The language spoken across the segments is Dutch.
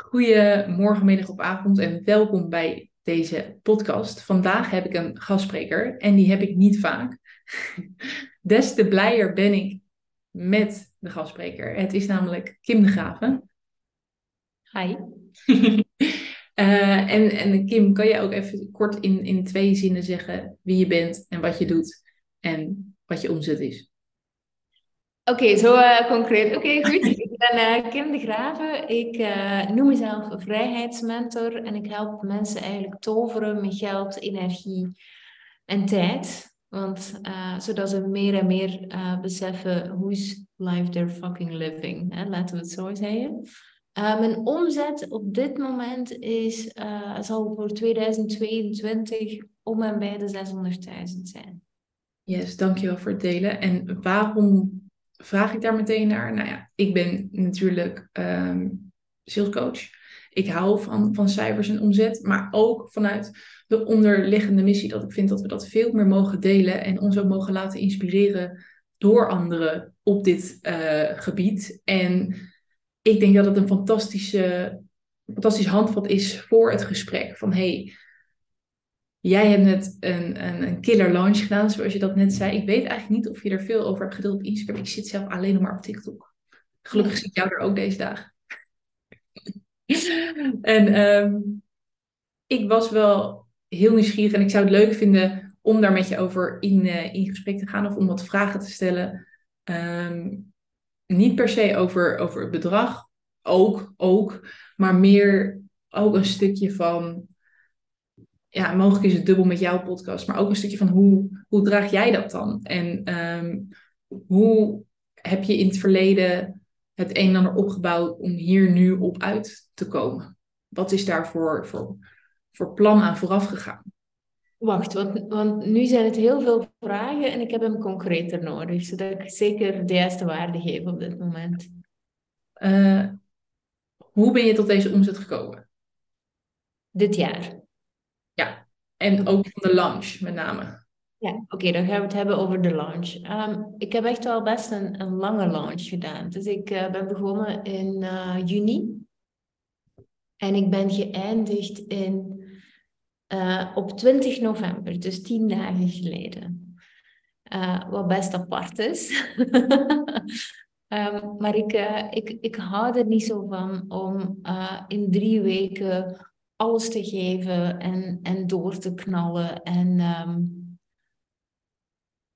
Goedemorgen, middag of avond en welkom bij deze podcast. Vandaag heb ik een gastspreker en die heb ik niet vaak. Des te blijer ben ik met de gastspreker. Het is namelijk Kim de Graven. Hi. Uh, en, en Kim, kan jij ook even kort in, in twee zinnen zeggen wie je bent en wat je doet en wat je omzet is? Oké, zo uh, concreet. Oké, goed. ik ben uh, Kim de Graven. Ik noem mezelf vrijheidsmentor en ik help mensen eigenlijk toveren met geld, energie en tijd. Want zodat ze meer en meer beseffen who's life they're fucking living. Hè? Laten we het zo zeggen. Mijn omzet op dit moment is, zal voor 2022 om en bij de 600.000 zijn. Yes, dankjewel voor het delen. En waarom vraag ik daar meteen naar? Nou ja, ik ben natuurlijk um, salescoach. Ik hou van, van cijfers en omzet, maar ook vanuit de onderliggende missie dat ik vind dat we dat veel meer mogen delen en ons ook mogen laten inspireren door anderen op dit uh, gebied. En ik denk dat het een fantastische, fantastisch handvat is voor het gesprek. Van hey, jij hebt net een, een, een killer launch gedaan, zoals je dat net zei. Ik weet eigenlijk niet of je er veel over hebt gedeeld op Instagram. Ik zit zelf alleen nog maar op TikTok. Gelukkig ik jou er ook deze dagen. en um, ik was wel heel nieuwsgierig en ik zou het leuk vinden om daar met je over in, uh, in gesprek te gaan of om wat vragen te stellen. Um, niet per se over, over het bedrag, ook, ook, maar meer ook een stukje van, ja, mogelijk is het dubbel met jouw podcast, maar ook een stukje van hoe, hoe draag jij dat dan? En um, hoe heb je in het verleden het een en ander opgebouwd om hier nu op uit te komen? Wat is daarvoor voor, voor plan aan vooraf gegaan? Wacht, want, want nu zijn het heel veel vragen en ik heb hem concreter nodig, zodat ik zeker de juiste waarde geef op dit moment. Uh, hoe ben je tot deze omzet gekomen? Dit jaar. En ook van de launch met name. Ja, oké, dan gaan we het hebben over de launch. Um, ik heb echt wel best een, een lange launch gedaan. Dus ik uh, ben begonnen in uh, juni. En ik ben geëindigd in uh, op 20 november, dus tien dagen geleden. Wat best apart is. um, maar ik, ik, ik hou er niet zo van om in drie weken alles te geven en, en door te knallen. En um,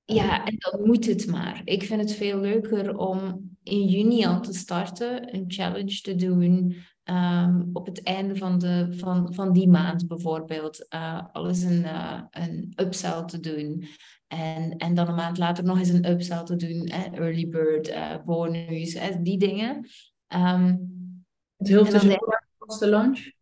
ja, en dan moet het maar. Ik vind het veel leuker om in juni al te starten, een challenge te doen, Um, op het einde van, de, van, van die maand bijvoorbeeld uh, alles een, uh, een upsell te doen. En, en dan een maand later nog eens een upsell te doen. Eh, early bird, uh, bonus, die dingen. Um, het veel was de launch?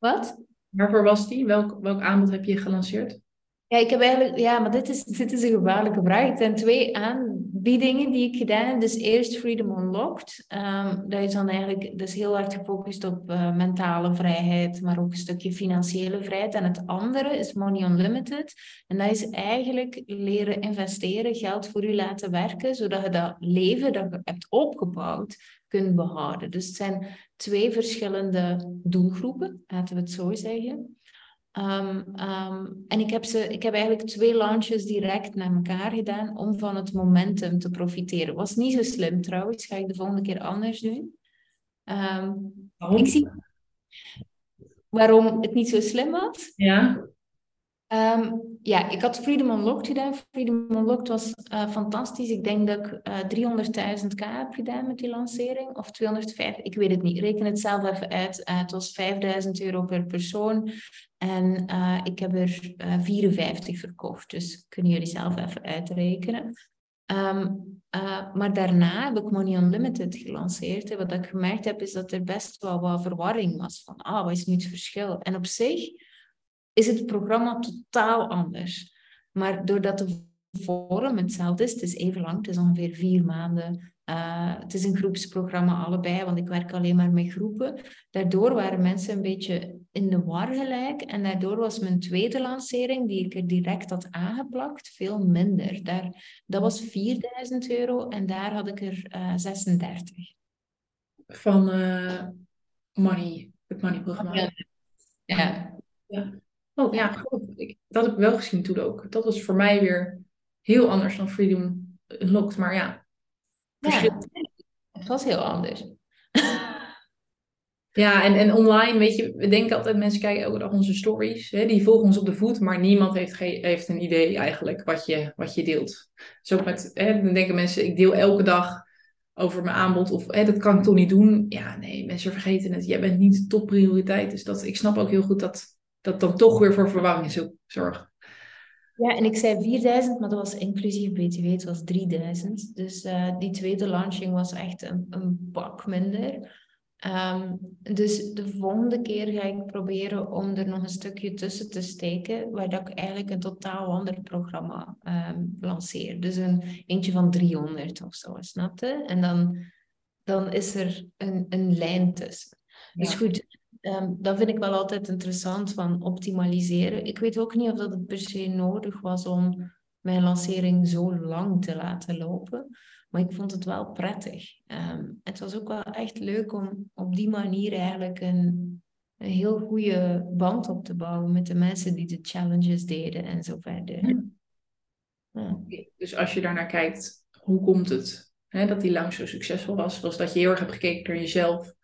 Wat? Waarvoor was die? Welk, welk aanbod heb je gelanceerd? Ja, ik heb eigenlijk, ja, maar dit is, dit is een gevaarlijke vraag. Zijn twee aanbiedingen die ik gedaan heb. Dus eerst Freedom Unlocked. Um, dat is dan eigenlijk, dat is heel hard gefocust op uh, mentale vrijheid, maar ook een stukje financiële vrijheid. En het andere is Money Unlimited. En dat is eigenlijk leren investeren, geld voor u laten werken, zodat je dat leven dat je hebt opgebouwd kunt behouden. Dus het zijn twee verschillende doelgroepen, laten we het zo zeggen. Um, um, en ik heb, ze, ik heb eigenlijk twee launches direct naar elkaar gedaan om van het momentum te profiteren. Was niet zo slim trouwens, ga ik de volgende keer anders doen. Um, waarom? Ik zie waarom het niet zo slim was. Ja. Um, ja, ik had Freedom Unlocked gedaan. Freedom Unlocked was uh, fantastisch. Ik denk dat ik uh, 300.000k heb gedaan met die lancering. Of 250, ik weet het niet. Reken het zelf even uit. Uh, het was 5000 euro per persoon. En ik heb er uh, 54 verkocht. Dus kunnen jullie zelf even uitrekenen. Uh, maar daarna heb ik Money Unlimited gelanceerd. En wat ik gemerkt heb, is dat er best wel wat verwarring was. Van, ah, wat is nu het verschil? En op zich is het programma totaal anders. Maar doordat de vorm hetzelfde is, het is even lang, het is ongeveer vier maanden uh, het is een groepsprogramma allebei, want ik werk alleen maar met groepen. Daardoor waren mensen een beetje in de war gelijk. En daardoor was mijn tweede lancering, die ik er direct had aangeplakt, veel minder. Daar, dat was 4000 euro en daar had ik er uh, 36. Van uh, money, het money-programma. Ja. ja. ja. Oh ja, goed. Ik, dat heb ik wel gezien toen ook. Dat was voor mij weer heel anders dan Freedom Unlocked. Maar ja, verschil. het was heel anders. Ja, en, en online, weet je, we denken altijd, mensen kijken elke dag onze stories. Hè, die volgen ons op de voet, maar niemand heeft, heeft een idee eigenlijk wat je, wat je deelt. Zo met, hè, dan denken mensen, ik deel elke dag over mijn aanbod of hè, dat kan ik toch niet doen. Ja, nee, mensen vergeten het. Jij bent niet topprioriteit. Dus dat, ik snap ook heel goed dat dat dan toch weer voor verwarring zorgt. Ja, en ik zei 4000, maar dat was inclusief BTW, het was 3000. Dus uh, die tweede launching was echt een, een pak minder. Um, dus de volgende keer ga ik proberen om er nog een stukje tussen te steken, waar dat ik eigenlijk een totaal ander programma um, lanceer. Dus een eentje van 300 of zo, snapte? En dan, dan is er een, een lijn tussen. Dus goed, um, dat vind ik wel altijd interessant van optimaliseren. Ik weet ook niet of dat het per se nodig was om mijn lancering zo lang te laten lopen. Maar ik vond het wel prettig. Um, het was ook wel echt leuk om op die manier eigenlijk een, een heel goede band op te bouwen met de mensen die de challenges deden en zo verder. Ja. Dus als je daarnaar kijkt, hoe komt het hè, dat die lang zo succesvol was? Was dat je heel erg hebt gekeken naar jezelf?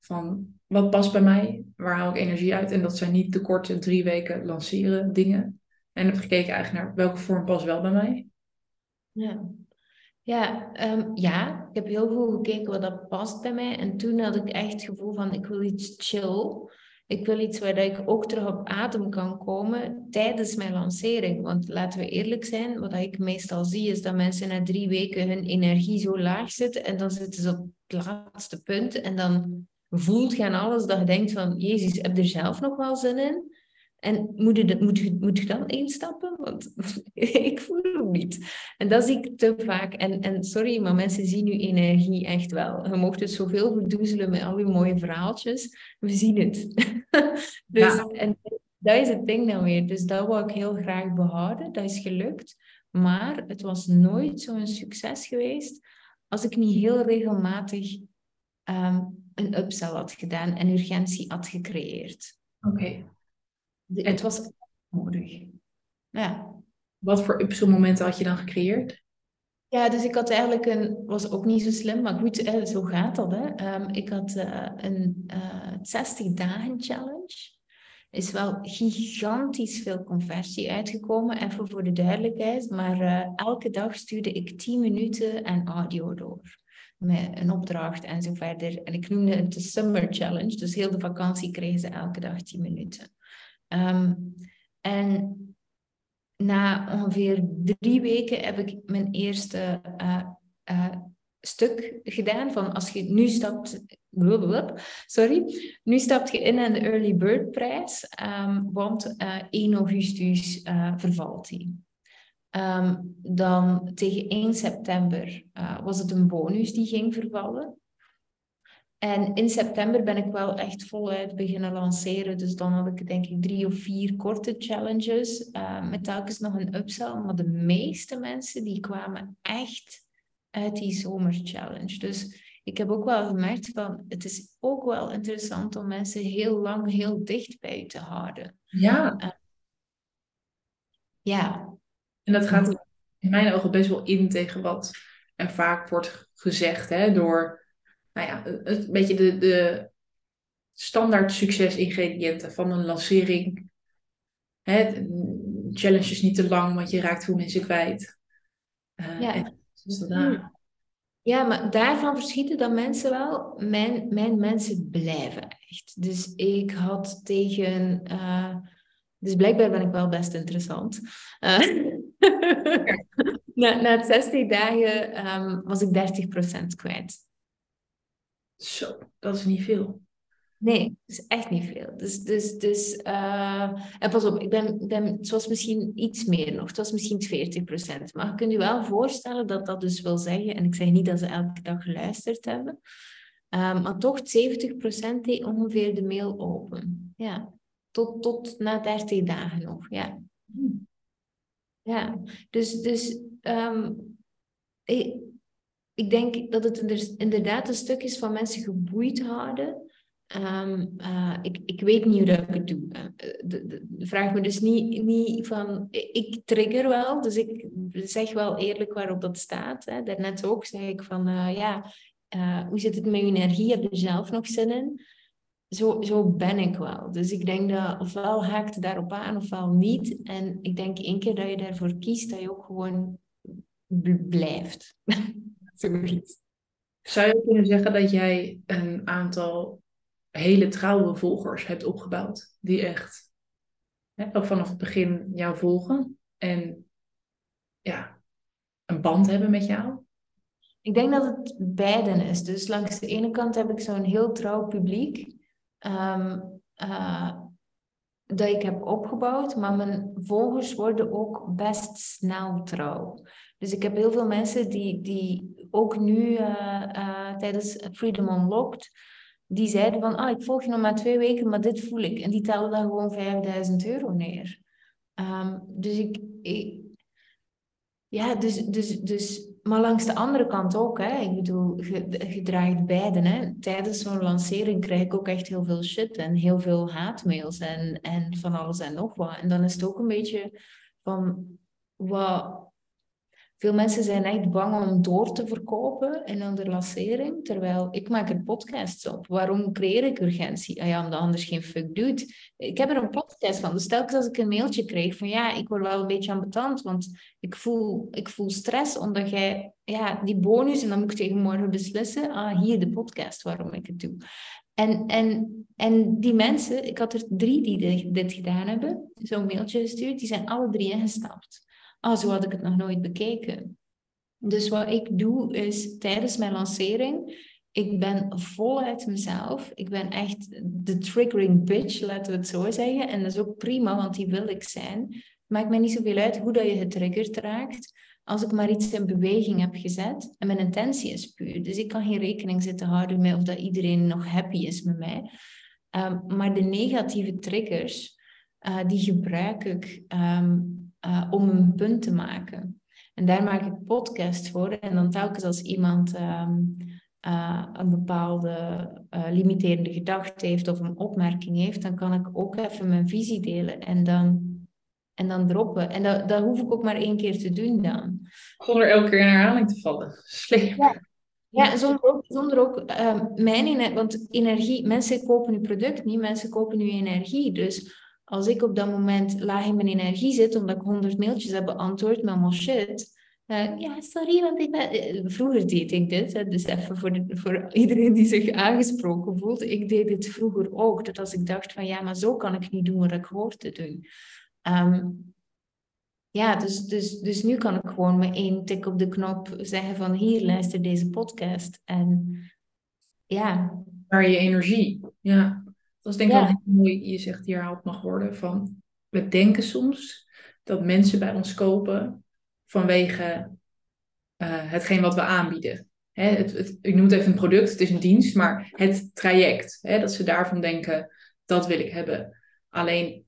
Van wat past bij mij? Waar haal ik energie uit? En dat zijn niet de korte drie weken lanceren dingen. En heb gekeken eigenlijk naar welke vorm past wel bij mij. Ja, ja, um, ja, ik heb heel veel gekeken wat dat past bij mij. En toen had ik echt het gevoel van ik wil iets chill. Ik wil iets waar ik ook terug op adem kan komen tijdens mijn lancering. Want laten we eerlijk zijn, wat ik meestal zie is dat mensen na drie weken hun energie zo laag zitten en dan zitten ze op het laatste punt en dan voelt je aan alles dat je denkt van, Jezus, heb je er zelf nog wel zin in? En moet je, moet, je, moet je dan instappen? Want ik voel het niet. En dat zie ik te vaak. En, en sorry, maar mensen zien uw energie echt wel. Je mocht het zoveel verdoezelen met al uw mooie verhaaltjes. We zien het. dus, En dat is het ding dan weer. Dus dat wil ik heel graag behouden. Dat is gelukt. Maar het was nooit zo'n succes geweest als ik niet heel regelmatig ehm, een upsell had gedaan en urgentie had gecreëerd. Oké. Het was nodig. Ja. Wat voor upsell momenten had je dan gecreëerd? Ja, dus ik had eigenlijk een, was ook niet zo slim, maar goed, zo gaat dat. Hè. Ehm, ik had uh, een uh, eh, 60 dagen challenge. Is wel gigantisch veel conversie uitgekomen, even voor de duidelijkheid. Maar uh, elke dag stuurde ik 10 minuten en audio door met een opdracht en zo verder. En ik noemde het de Summer Challenge, dus heel de vakantie kregen ze elke dag 10 minuten. Um, en na ongeveer drie weken heb ik mijn eerste uh, uh, stuk gedaan van als je nu stapt, sorry, nu stapt je in aan de Early Bird prijs, um, want uh, 1 augustus vervalt die. Um, dan tegen 1 september uh, was het een bonus die ging vervallen. En in september ben ik wel echt voluit beginnen lanceren. Dus dan had ik denk ik drie of vier korte challenges. Uh, met telkens nog een upsell. Maar de meeste mensen die kwamen echt uit die zomerchallenge. Dus ik heb ook wel gemerkt van het is ook wel interessant om mensen heel lang heel dicht bij je te houden. Ja. Uh, ja, en dat gaat in mijn ogen best wel in tegen wat er vaak wordt gezegd hè, door nou ja, een beetje de, de standaard succesingrediënten van een lancering. Hè, challenge is niet te lang, want je raakt veel mensen kwijt. Uh, ja. En, ja, maar daarvan verschieten dan mensen wel. Mijn, mijn mensen blijven echt. Dus ik had tegen... Uh, dus blijkbaar ben ik wel best interessant. Uh, na, na 60 dagen um, was ik 30% kwijt. Zo, dat is niet veel. Nee, dat is echt niet veel. Dus, dus, dus uh, en pas op, ik ben, ben, het was misschien iets meer nog. Het was misschien 40%. Maar je kunt je wel voorstellen dat dat dus wil zeggen, en ik zeg niet dat ze elke dag geluisterd hebben, uh, maar toch 70% deed ongeveer de mail open. Ja, tot, tot na 30 dagen nog, ja. Hmm. Ja, dus, dus um, ik, ik denk dat het inderdaad een stuk is van mensen geboeid houden Ehm, eh, ik, ik weet niet hoe ik het doe. De, de, vraag me dus niet, niet van... Ik trigger wel, dus ik zeg wel eerlijk waarop dat staat. Hè. Daarnet ook zei ik van, ja, hoe zit het met je energie? Heb je zelf nog zin in? Zo, zo ben ik wel. Dus ik denk dat ofwel haakt daarop aan ofwel niet. En ik denk één keer dat je daarvoor kiest, dat je ook gewoon blijft. Zoiets. Zou je kunnen zeggen dat jij een aantal hele trouwe volgers hebt opgebouwd? Die echt hè, vanaf het begin jou volgen en ja, een band hebben met jou? Ik denk dat het beiden is. Dus langs de ene kant heb ik zo'n heel trouw publiek. Ehm, eh, dat ik heb opgebouwd, maar mijn volgers worden ook best snel trouw. Dus ik heb heel veel mensen die, die ook nu uh, uh, tijdens Freedom Unlocked, die zeiden van, ah, ik volg je nog maar twee weken, maar dit voel ik. En die tellen dan gewoon 5000 euro neer. Um, dus ik, ik, ja, dus, dus, dus maar langs de andere kant ook, hè. ik bedoel, je, draagt beiden. Hè. Tijdens zo'n lancering krijg ik ook echt heel veel shit en heel veel haatmails en, en van alles en nog wat. En dan is het ook een beetje van, wat, veel mensen zijn echt bang om door te verkopen in hun lancering, terwijl ik maak er podcasts op. Waarom creëer ik urgentie? Ah ja, omdat anders geen fuck doet. Ik heb er een podcast van, dus telkens als ik een mailtje kreeg van ja, ik word wel een beetje ambetant, want ik voel, ik voel stress omdat jij, ja, die bonus, en dan moet ik tegen morgen beslissen, ah, hier de podcast waarom ik het doe. En, en, en die mensen, ik had er drie die dit gedaan hebben, zo'n mailtje gestuurd, die zijn alle drie ingestapt ah, zo had ik het nog nooit bekeken. Dus wat ik doe is tijdens mijn lancering, ik ben voluit mezelf. Ik ben echt de triggering bitch, laten we het zo zeggen. En dat is ook prima, want die wil ik zijn. Maakt mij niet zoveel uit hoe dat je getriggerd raakt. Als ik maar iets in beweging heb gezet en mijn intentie is puur. Dus ik kan geen rekening zitten houden met of dat iedereen nog happy is met mij. Um, maar de negatieve triggers, uh, die gebruik ik um, uh, om een punt te maken. En daar maak ik podcast voor. En dan telkens als iemand um, uh, een bepaalde uh, limiterende gedachte heeft of een opmerking heeft, dan kan ik ook even mijn visie delen en dan, en dan droppen. En dat, dat hoef ik ook maar één keer te doen dan. Zonder elke keer in herhaling te vallen. Slim. Ja. Ja, zonder ook, zonder ook uh, mijn want energie, mensen kopen uw product niet, mensen kopen uw energie. Dus als ik op dat moment laag in mijn energie zit, omdat ik honderd mailtjes heb beantwoord met allemaal shit. Uh, ja, sorry, want ik ben... Eh, vroeger deed ik dit, hè, dus even voor, voor iedereen die zich aangesproken voelt. Ik deed dit vroeger ook, dat als ik dacht van ja, maar zo kan ik niet doen wat ik hoor te doen. Um, ja, dus, dus, dus nu kan ik gewoon met één tik op de knop zeggen van hier, luister deze podcast. En ja. Waar je energie, ja. Dat is denk ik wel heel mooi, je zegt hier herhaald mag worden, van we denken soms dat mensen bij ons kopen vanwege uh, hetgeen wat we aanbieden. Hè, het, het, ik noem het even een product, het is een dienst, maar het traject, hè, dat ze daarvan denken, dat wil ik hebben. Alleen,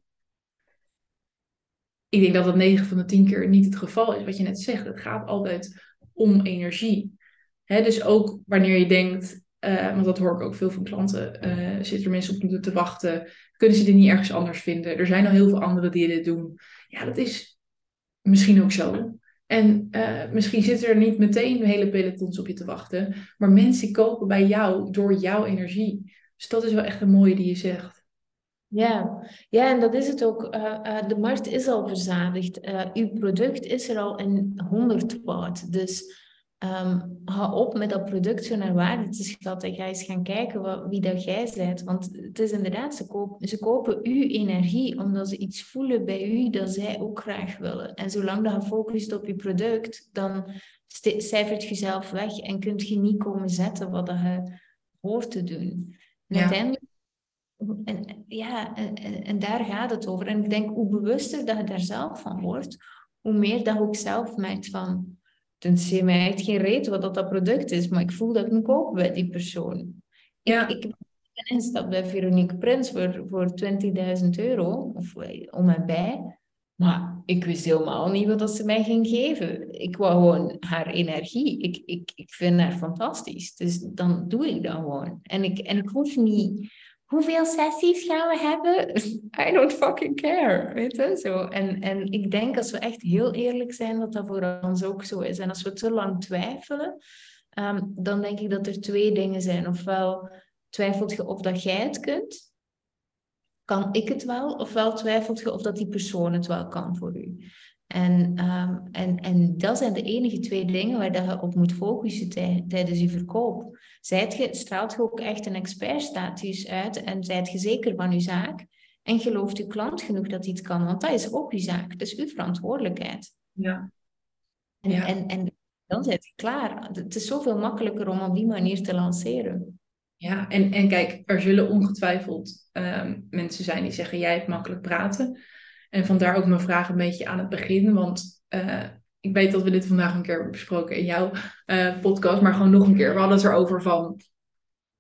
ik denk dat dat 9 van de 10 keer niet het geval is, wat je net zegt. Het gaat altijd om energie. Dus ook wanneer je denkt, uh, want dat hoor ik ook veel van klanten. Uh, zitten er mensen op te wachten? Kunnen ze dit niet ergens anders vinden? Er zijn al heel veel anderen die dit doen. Ja, dat is misschien ook zo. En uh, misschien zitten er niet meteen hele pelotons op je te wachten. Maar mensen kopen bij jou door jouw energie. Dus dat is wel echt een mooie die je zegt. Ja, ja en dat is het ook. de markt is al verzadigd. uw product is er al in 100 watt. Dus Um, ga op met dat product zo naar waarde te schatten. Ga eens gaan kijken wat, wie dat jij bent. Want het is inderdaad, ze, kopen, ze kopen uw energie omdat ze iets voelen bij u dat zij ook graag willen. En zolang dat je focust op je product, dan cijfert je zelf weg en kunt je niet komen zetten wat dat je hoort te doen. En uiteindelijk en, ja, en, en, daar gaat het over. En ik denk, hoe bewuster dat je daar zelf van wordt, hoe meer dat je ook zelf merkt van het zie mij echt geen reet wat dat, dat product is, maar ik voel dat ik kopen bij die persoon. Ja. Ik, ik ben instap bij Veronique Prins voor, voor 20.000 euro, of eh, om en bij. Maar ik wist helemaal niet wat dat ze mij ging geven. Ik wou gewoon haar energie. Ik, ik, ik vind haar fantastisch. Dus dan doe ik dat gewoon. En ik, en ik hoef niet hoeveel sessies gaan we hebben? I don't fucking care, weet je? Zo. En, en ik denk als we echt heel eerlijk zijn, dat dat voor ons ook zo is. En als we te lang twijfelen, ehm, dan denk ik dat er twee dingen zijn. Ofwel twijfelt je of dat jij het kunt, kan ik het wel? Ofwel twijfelt je of dat die persoon het wel kan voor u. En, um, en, en dat zijn de enige twee dingen waar dat je op moet focussen tijdens je verkoop. Zijt je, straalt je ook echt een expertstatus uit en zijt je zeker van je zaak en gelooft je klant genoeg dat hij het kan, want dat is ook je zaak, dat is uw verantwoordelijkheid. Ja. En, en, en dan zit je klaar. Het is zoveel makkelijker om op die manier te lanceren. Ja, en, en kijk, er zullen ongetwijfeld um, mensen zijn die zeggen: jij hebt makkelijk praten. En vandaar ook mijn vraag een beetje aan het begin. Want uh, ik weet dat we dit vandaag een keer hebben besproken in jouw uh, podcast, maar gewoon nog een keer. We hadden het erover van.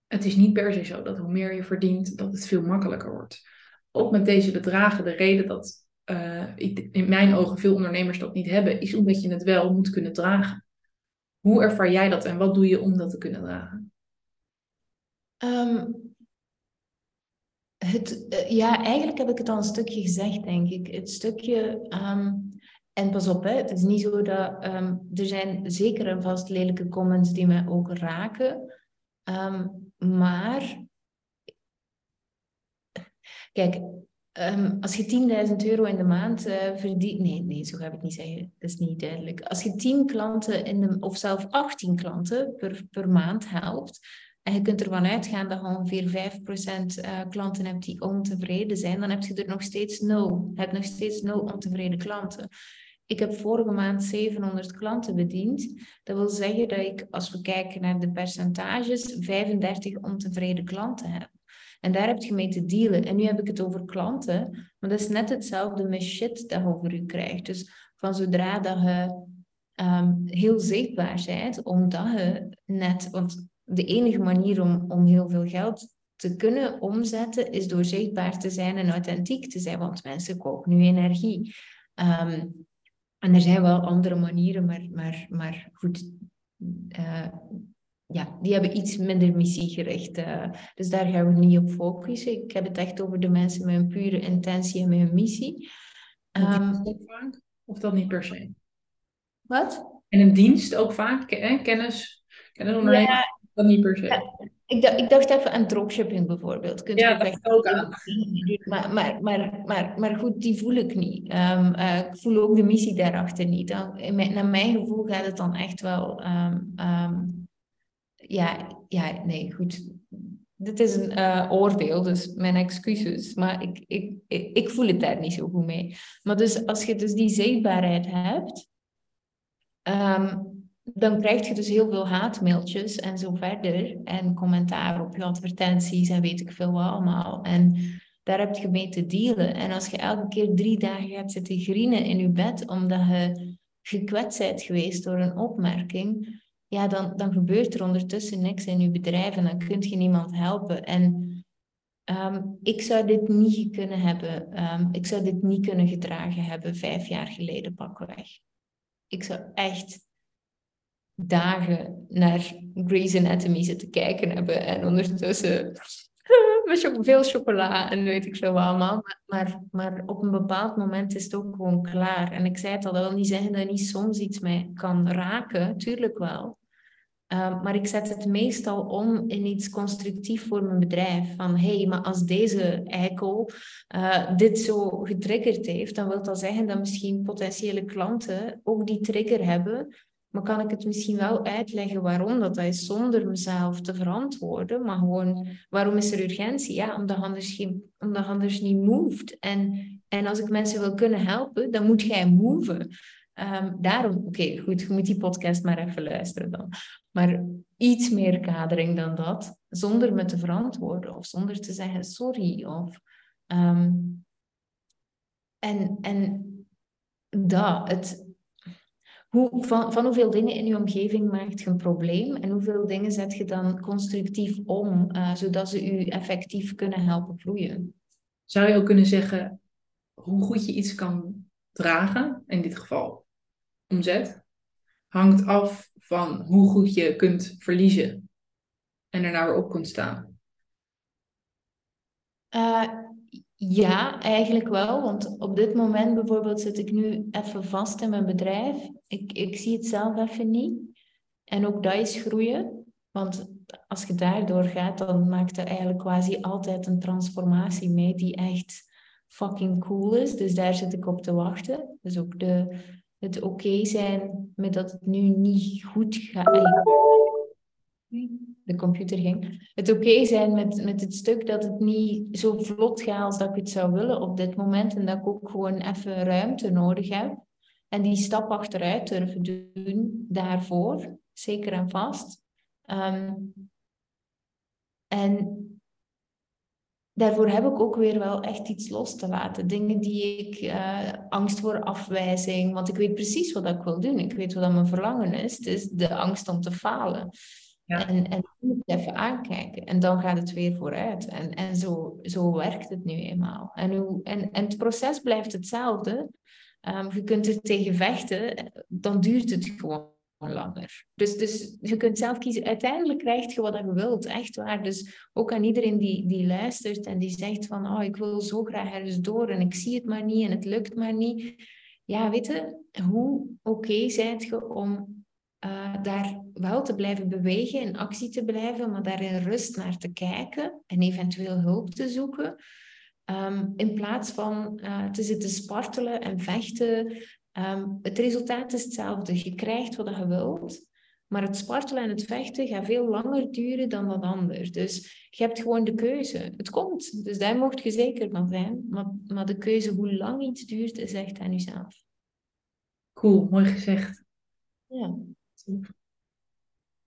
Het is niet per se zo dat hoe meer je verdient, dat het veel makkelijker wordt. Ook met deze bedragen, de reden dat ik, in mijn ogen veel ondernemers dat niet hebben, is omdat je het wel moet kunnen dragen. Hoe ervaar jij dat en wat doe je om dat te kunnen dragen? Um, het, uh, ja, eigenlijk heb ik het al een stukje gezegd, denk ik. Het stukje, um, en pas op, hè, het is niet zo dat um, er zijn zeker en vast lelijke comments die mij ook raken. maar kijk, als je 10.000 euro in de maand uh, verdient. Nee, nee, zo ga ik het niet zeggen. Dat is niet duidelijk. Als je 10 klanten in de, of zelf 18 klanten per, per maand helpt, en je kunt ervan uitgaan dat je ongeveer 5% uh, klanten hebt die ontevreden zijn, dan heb je er nog steeds nul. Hebt nog steeds nul ontevreden klanten. Ik heb vorige maand 700 klanten bediend. Dat wil zeggen dat ik, als we kijken naar de percentages, 35 ontevreden klanten heb. En daar heb je mee te dealen. En nu heb ik het over klanten, maar dat is net hetzelfde met shit dat je over je krijgt. Dus van zodra dat je um, heel zichtbaar bent, omdat je net, want de enige manier om, om heel veel geld te kunnen omzetten is door zichtbaar te zijn en authentiek te zijn, want mensen kopen nu energie. Um, en er zijn wel andere manieren, maar, maar, maar goed, uh, ja, die hebben iets minder missiegericht. Uh, dus daar gaan we niet op focussen. Ik heb het echt over de mensen met een pure intentie en met een missie. Um, of dat niet per se? Wat? En een dienst ook vaak, hè? kennis, kennis Ja, dat niet per se. ik, dacht, ik dacht even aan dropshipping bijvoorbeeld. Kunt ja, dat ook aan. Maar, maar, maar, maar, maar goed, die voel ik niet. Um, uh, ik voel ook de missie daarachter niet. Dan, mijn, naar mijn gevoel gaat het dan echt wel... Um, um, ja, ja, nee, goed. Dit is een uh, oordeel, dus mijn excuses. Maar ik, ik, ik, ik, voel het daar niet zo goed mee. Maar dus als je dus die zichtbaarheid hebt... Um, dan krijg je dus heel veel haatmailtjes en zo verder. En commentaar op je advertenties en weet ik veel wat allemaal. En daar heb je mee te dealen. En als je elke keer drie dagen gaat zitten grienen in je bed omdat je gekwetst bent geweest door een opmerking, ja, dan, dan gebeurt er ondertussen niks in je bedrijf en dan kun je niemand helpen. En um, ik zou dit niet kunnen hebben. Um, ik zou dit niet kunnen gedragen hebben vijf jaar geleden pakweg. Ik zou echt dagen naar Grey's Anatomy zitten kijken hebben. En ondertussen met veel chocola en weet ik veel allemaal. Maar, maar, op een bepaald moment is het ook gewoon klaar. En ik zei het al, dat wil niet zeggen dat niet soms iets mee kan raken. Tuurlijk wel. Um, maar ik zet het meestal om in iets constructief voor mijn bedrijf. Van hé, hey, maar als deze eikel uh, dit zo getriggerd heeft, dan wil dat zeggen dat misschien potentiële klanten ook die trigger hebben maar kan ik het misschien wel uitleggen waarom dat, dat is zonder mezelf te verantwoorden. Maar gewoon, waarom is er urgentie? Ja, omdat anders, geen, omdat anders niet moved. En, en als ik mensen wil kunnen helpen, dan moet jij moven. Um, daarom, oké, goed, je moet die podcast maar even luisteren dan. Maar iets meer kadering dan dat, zonder me te verantwoorden of zonder te zeggen sorry. Of, um, en, en dat, het, hoe, van, van hoeveel dingen in je omgeving maakt je een probleem en hoeveel dingen zet je dan constructief om, uh, zodat ze u effectief kunnen helpen groeien? Zou je ook kunnen zeggen hoe goed je iets kan dragen, in dit geval omzet, hangt af van hoe goed je kunt verliezen en er weer op kunt staan? Uh, ja, eigenlijk wel. Want op dit moment bijvoorbeeld zit ik nu even vast in mijn bedrijf. Ik, ik zie het zelf even niet. En ook dat is groeien. Want als je daardoor gaat, dan maakt er eigenlijk quasi altijd een transformatie mee die echt fucking cool is. Dus daar zit ik op te wachten. Dus ook de, het oké zijn met dat het nu niet goed gaat. De computer ging. Het oké zijn met, met het stuk dat het niet zo vlot gaat als dat ik het zou willen op dit moment. En dat ik ook gewoon even ruimte nodig heb. En die stap achteruit durven doen daarvoor, zeker en vast. Ehm, en daarvoor heb ik ook weer wel echt iets los te laten. Dingen die ik, uh, angst voor afwijzing, want ik weet precies wat ik wil doen. Ik weet wat mijn verlangen is. Het is de angst om te falen. Ja. En, en even aankijken. En dan gaat het weer vooruit. En, en zo, zo werkt het nu eenmaal. En, hoe, en, en het proces blijft hetzelfde. Um, je kunt er tegen vechten, dan duurt het gewoon langer. Dus, dus je kunt zelf kiezen. Uiteindelijk krijg je wat je wilt, echt waar. Dus ook aan iedereen die, die luistert en die zegt van, oh, ik wil zo graag ergens door en ik zie het maar niet en het lukt maar niet. Ja, weet je, hoe oké okay je om uh, daar wel te blijven bewegen, in actie te blijven, maar daar in rust naar te kijken en eventueel hulp te zoeken. Um, in plaats van uh, te zitten spartelen en vechten Um, het resultaat is hetzelfde. Je krijgt wat je wilt. Maar het spartelen en het vechten gaat veel langer duren dan dat ander. Dus je hebt gewoon de keuze. Het komt. Dus daar mocht je zeker van zijn. Maar, maar de keuze hoe lang iets duurt, is echt aan jezelf. Cool, mooi gezegd. Ja.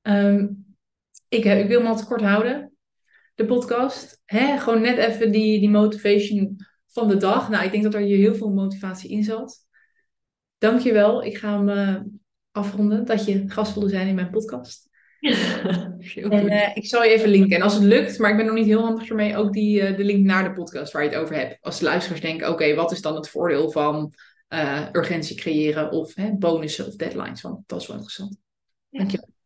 Um, ik, ik wil hem altijd kort houden. De podcast. Hè? Gewoon net even die, die motivation van de dag. Nou, ik denk dat er hier heel veel motivatie in zat. Dankjewel. Ik ga hem uh, afronden dat je gast wilde zijn in mijn podcast. en uh, ik zal je even linken. En als het lukt, maar ik ben nog niet heel handig ermee, ook die, uh, de link naar de podcast waar je het over hebt. Als de luisteraars denken, oké, wat is dan het voordeel van urgentie creëren of hè, bonussen of deadlines? Want dat is wel interessant. Ja. Dankjewel.